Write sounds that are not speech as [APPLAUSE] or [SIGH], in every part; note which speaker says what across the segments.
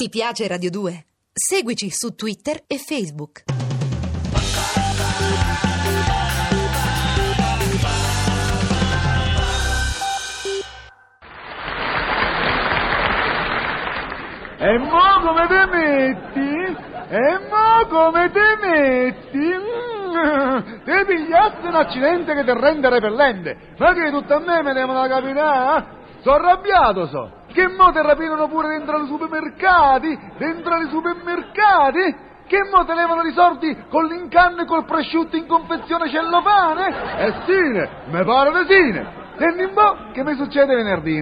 Speaker 1: Ti piace Radio 2? Seguici su Twitter e Facebook.
Speaker 2: E mo come te metti? E mo come te metti? Mm, Te pigliassi un accidente che ti rende repellente. Ma che tutto a me me devono capitare? Sono arrabbiato, so. Che mo te rapinano pure dentro ai supermercati? Dentro ai supermercati? Che mo te levano i soldi con l'incanno e col prosciutto in confezione cellofane? E sine, me pare di sine. Senti un po' che mi succede venerdì.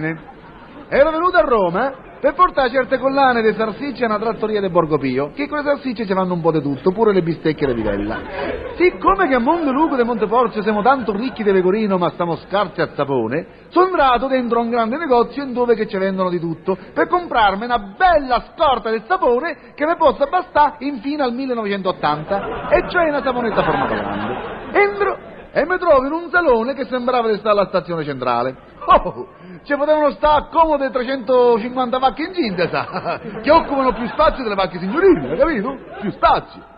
Speaker 2: Ero venuto a Roma per portare certe collane di salsicce a una trattoria di Borgo Pio, che con le salsicce ci fanno un po' di tutto, pure le bistecche di vivella. Siccome che a Monte Luco e Monteporzio siamo tanto ricchi di pecorino ma stiamo scarsi a sapone, sono entrato dentro un grande negozio in dove che ci vendono di tutto, per comprarmi una bella scorta di sapone che mi possa bastare infine al 1980, e cioè una saponetta formata grande. Entro e mi trovo in un salone che sembrava di stare alla stazione centrale. Oh, ci potevano stare comode 350 vacche incinte, sa, [LAUGHS] che occupano più spazio delle vacche signorili, hai capito? Più spazio.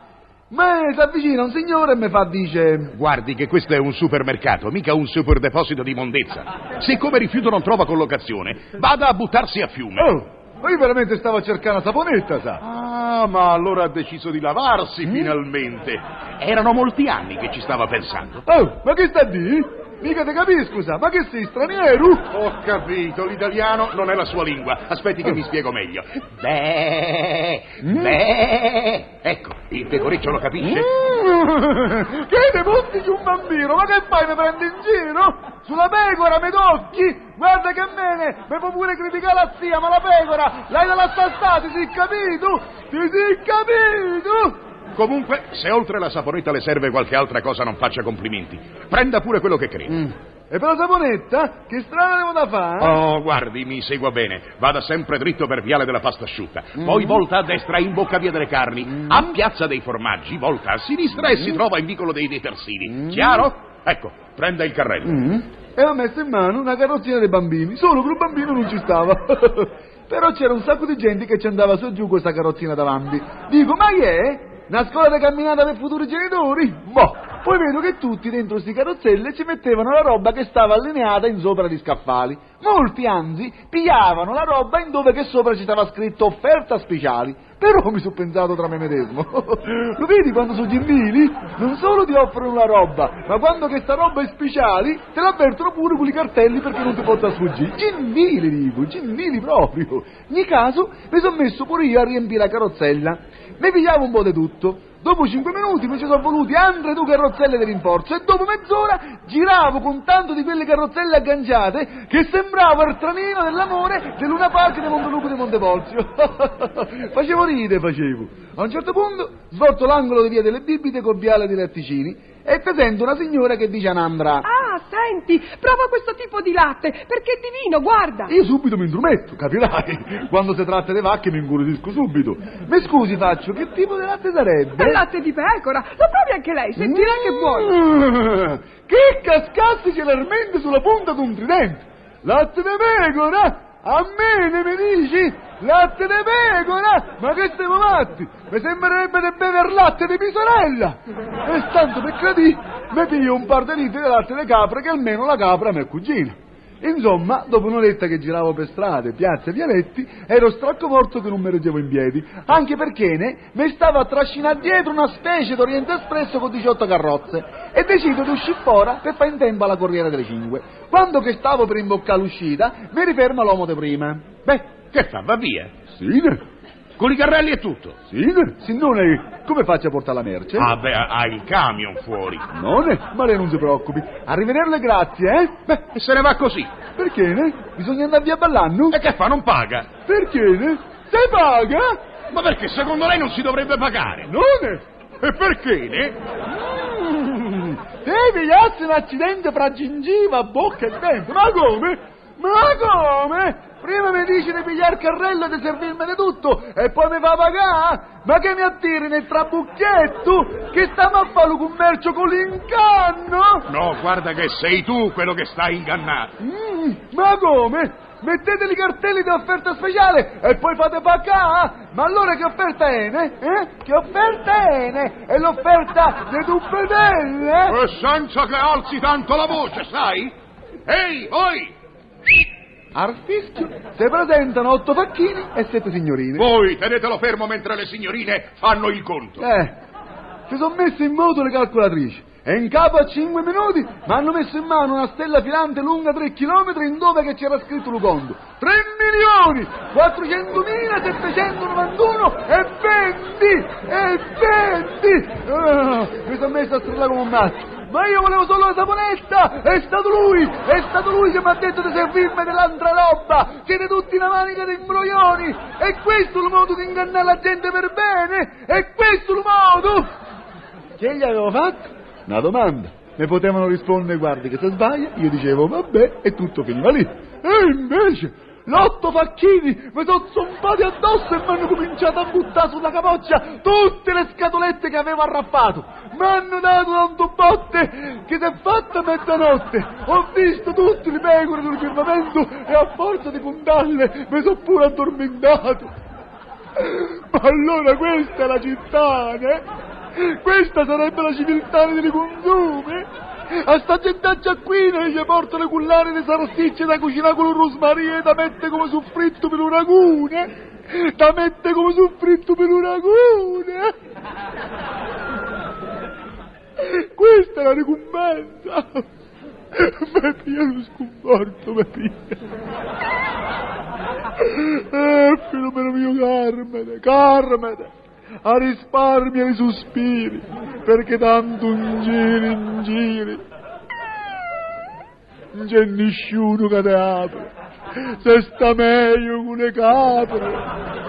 Speaker 2: Ma si avvicina un signore e mi fa, dice...
Speaker 3: Guardi che questo è un supermercato, mica un superdeposito di immondezza. Se come rifiuto non trova collocazione, vada a buttarsi a fiume.
Speaker 2: Oh, ma io veramente stavo a cercare una saponetta, sa.
Speaker 3: Ah, ma allora ha deciso di lavarsi finalmente. Erano molti anni che ci stava pensando.
Speaker 2: Oh, ma che sta a dire? Mica te capisco, sa, ma che sei, straniero?
Speaker 3: Ho capito, l'italiano non è la sua lingua. Aspetti che mi spiego meglio. Beh, beh. Ecco, il pecoreccio lo capisce?
Speaker 2: Mm, che butti di un bambino? Ma che fai, mi prendi in giro? Sulla pecora mi tocchi? Guarda che bene, mi può pure criticare la zia, ma la pecora l'hai dalla stastata, ti sei capito? Ti sei capito?
Speaker 3: Comunque, se oltre la saponetta le serve qualche altra cosa, non faccia complimenti. Prenda pure quello che crede.
Speaker 2: E per la saponetta? Che strada devo da fare?
Speaker 3: Oh, guardi, mi segua bene. Vada sempre dritto per Viale della Pasta Asciutta. Poi volta a destra in bocca Via delle Carni. A Piazza dei Formaggi, volta a sinistra e si trova in Vicolo dei Detersini. Chiaro? Ecco, prenda il carrello.
Speaker 2: E ho messo in mano una carrozzina dei bambini. Solo che un bambino non ci stava. [LAUGHS] Però c'era un sacco di gente che ci andava su e giù questa carrozzina davanti. Dico, ma che è? Una scuola di camminata per futuri genitori? Boh! Poi vedo che tutti dentro questi carrozzelle ci mettevano la roba che stava allineata in sopra di scaffali. Molti, anzi, pigliavano la roba in dove che sopra ci stava scritto offerta speciali. Però mi sono pensato tra me medesimo. [LAUGHS] Lo vedi quando sono gentili? Non solo ti offrono la roba, ma quando che sta roba è speciali, te l'avvertono pure con i cartelli perché non ti possa sfuggire. Gentili, dico, gentili proprio. In caso, mi sono messo pure io a riempire la carrozzella. Ne pigliavo un po' di tutto. Dopo cinque minuti mi ci sono voluti altre due carrozzelle di rinforzo e dopo mezz'ora giravo con tanto di quelle carrozzelle agganciate che sembrava il tranino dell'amore del Luna Park di Montelupo di Montepolzio. [LAUGHS] facevo ride, facevo. A un certo punto svolto l'angolo di via delle Bibite col viale dei Latticini e presento una signora che dice a Nambra
Speaker 4: Ah, senti, prova questo tipo di latte, perché è divino, guarda.
Speaker 2: Io subito mi intrometto, capirai. [LAUGHS] Quando si tratta di vacche mi incuriosisco subito. Mi scusi, faccio, che tipo di latte sarebbe?
Speaker 4: È latte di pecora, lo provi anche lei, sentirà che è buono.
Speaker 2: Mm, Che cascassi celermente sulla punta di un tridente! Latte di pecora? A me ne mi dici? Latte di pecora? Ma che stiamo matti? Mi sembrerebbe di bever latte di mia sorella! E tanto per credì, mi piglio un par di litri di latte di capra che almeno la capra mi è cugina. Insomma, dopo un'oretta che giravo per strade, piazze e vialetti, ero stracco morto che non mi reggevo in piedi, anche perché ne mi stava a trascinare dietro una specie d'Oriente Espresso con 18 carrozze e decido di uscire fuori per fare in tempo alla Corriera delle Cinque. Quando che stavo per imboccare l'uscita, mi riferma l'uomo di prima. Beh,
Speaker 3: Che fa? Va via.
Speaker 2: sì, ne,
Speaker 3: Con i carrelli e tutto.
Speaker 2: sì, signore, come faccio a portare la merce?
Speaker 3: Ah, beh, ha il camion fuori.
Speaker 2: No, ne, ma lei non si preoccupi. Arrivederle, grazie, eh?
Speaker 3: Beh, e se ne va così.
Speaker 2: Perché, ne? Bisogna andare via ballando?
Speaker 3: E che fa? Non paga.
Speaker 2: Perché, ne? Se paga?
Speaker 3: Ma perché secondo lei non si dovrebbe pagare?
Speaker 2: Non ne?
Speaker 3: E perché, ne?
Speaker 2: Mm, Te pigliassi un accidente fra gingiva, bocca e dente. Ma come? Ma come? Prima mi dici di pigliare il carrello e di servirmi di tutto e poi mi fa pagare? Ma che mi attiri nel trabucchetto? Che stiamo a fare un commercio con l'incanno?
Speaker 3: No, guarda che sei tu quello che sta ingannato.
Speaker 2: Mm, ma come? mettete i cartelli di offerta speciale e poi fate pacà. Ma allora che offerta è, ne? Eh? Che offerta è, ne? È l'offerta di Dubbedelle?
Speaker 3: E senza che alzi tanto la voce, sai? Ehi, voi!
Speaker 2: Al fischio si presentano otto facchini e sette signorine.
Speaker 3: Voi tenetelo fermo mentre le signorine fanno il conto.
Speaker 2: Eh, si sono messe in moto le calcolatrici e in capo a 5 minuti mi hanno messo in mano una stella filante lunga 3 km in dove che c'era scritto conto. 3 milioni 400.791 e 20 e 20 Ah, mi sono messo a strillare come un matto. Ma io volevo solo la saponetta! È stato lui! È stato lui che mi ha detto di servirmi dell'altra roba! Siete tutti una manica di imbroglioni! E questo è il modo di ingannare la gente per bene! E questo è il modo! Che gli avevo fatto? Una domanda. Mi potevano rispondere, guardi che se sbaglia, io dicevo vabbè e tutto finiva lì. E invece, l'otto facchini mi sono zompati addosso e mi hanno cominciato a buttare sulla capoccia tutte le scatolette che avevo arrappato. Mi hanno dato tanto botte che si è fatta mezzanotte. Ho visto tutti i pecore sul firmamento e a forza di puntarle mi sono pure addormentato. Ma allora questa è la città, eh? Questa sarebbe la civiltà dei consumi? A sta gentaccia qui ne gli porto le cullare di salsicce da cucinare con il rosmarino e da mettere come soffritto per un ragune? Da mettere come soffritto per un ragune? Questa è la ricompensa! Pia lo sconforto, pia. Eh, fenomeno mio Carmine, Carmine! a risparmio i sospiri, perché tanto in giri, in giri, non c'è nessuno che te apre, se sta meglio con le capre.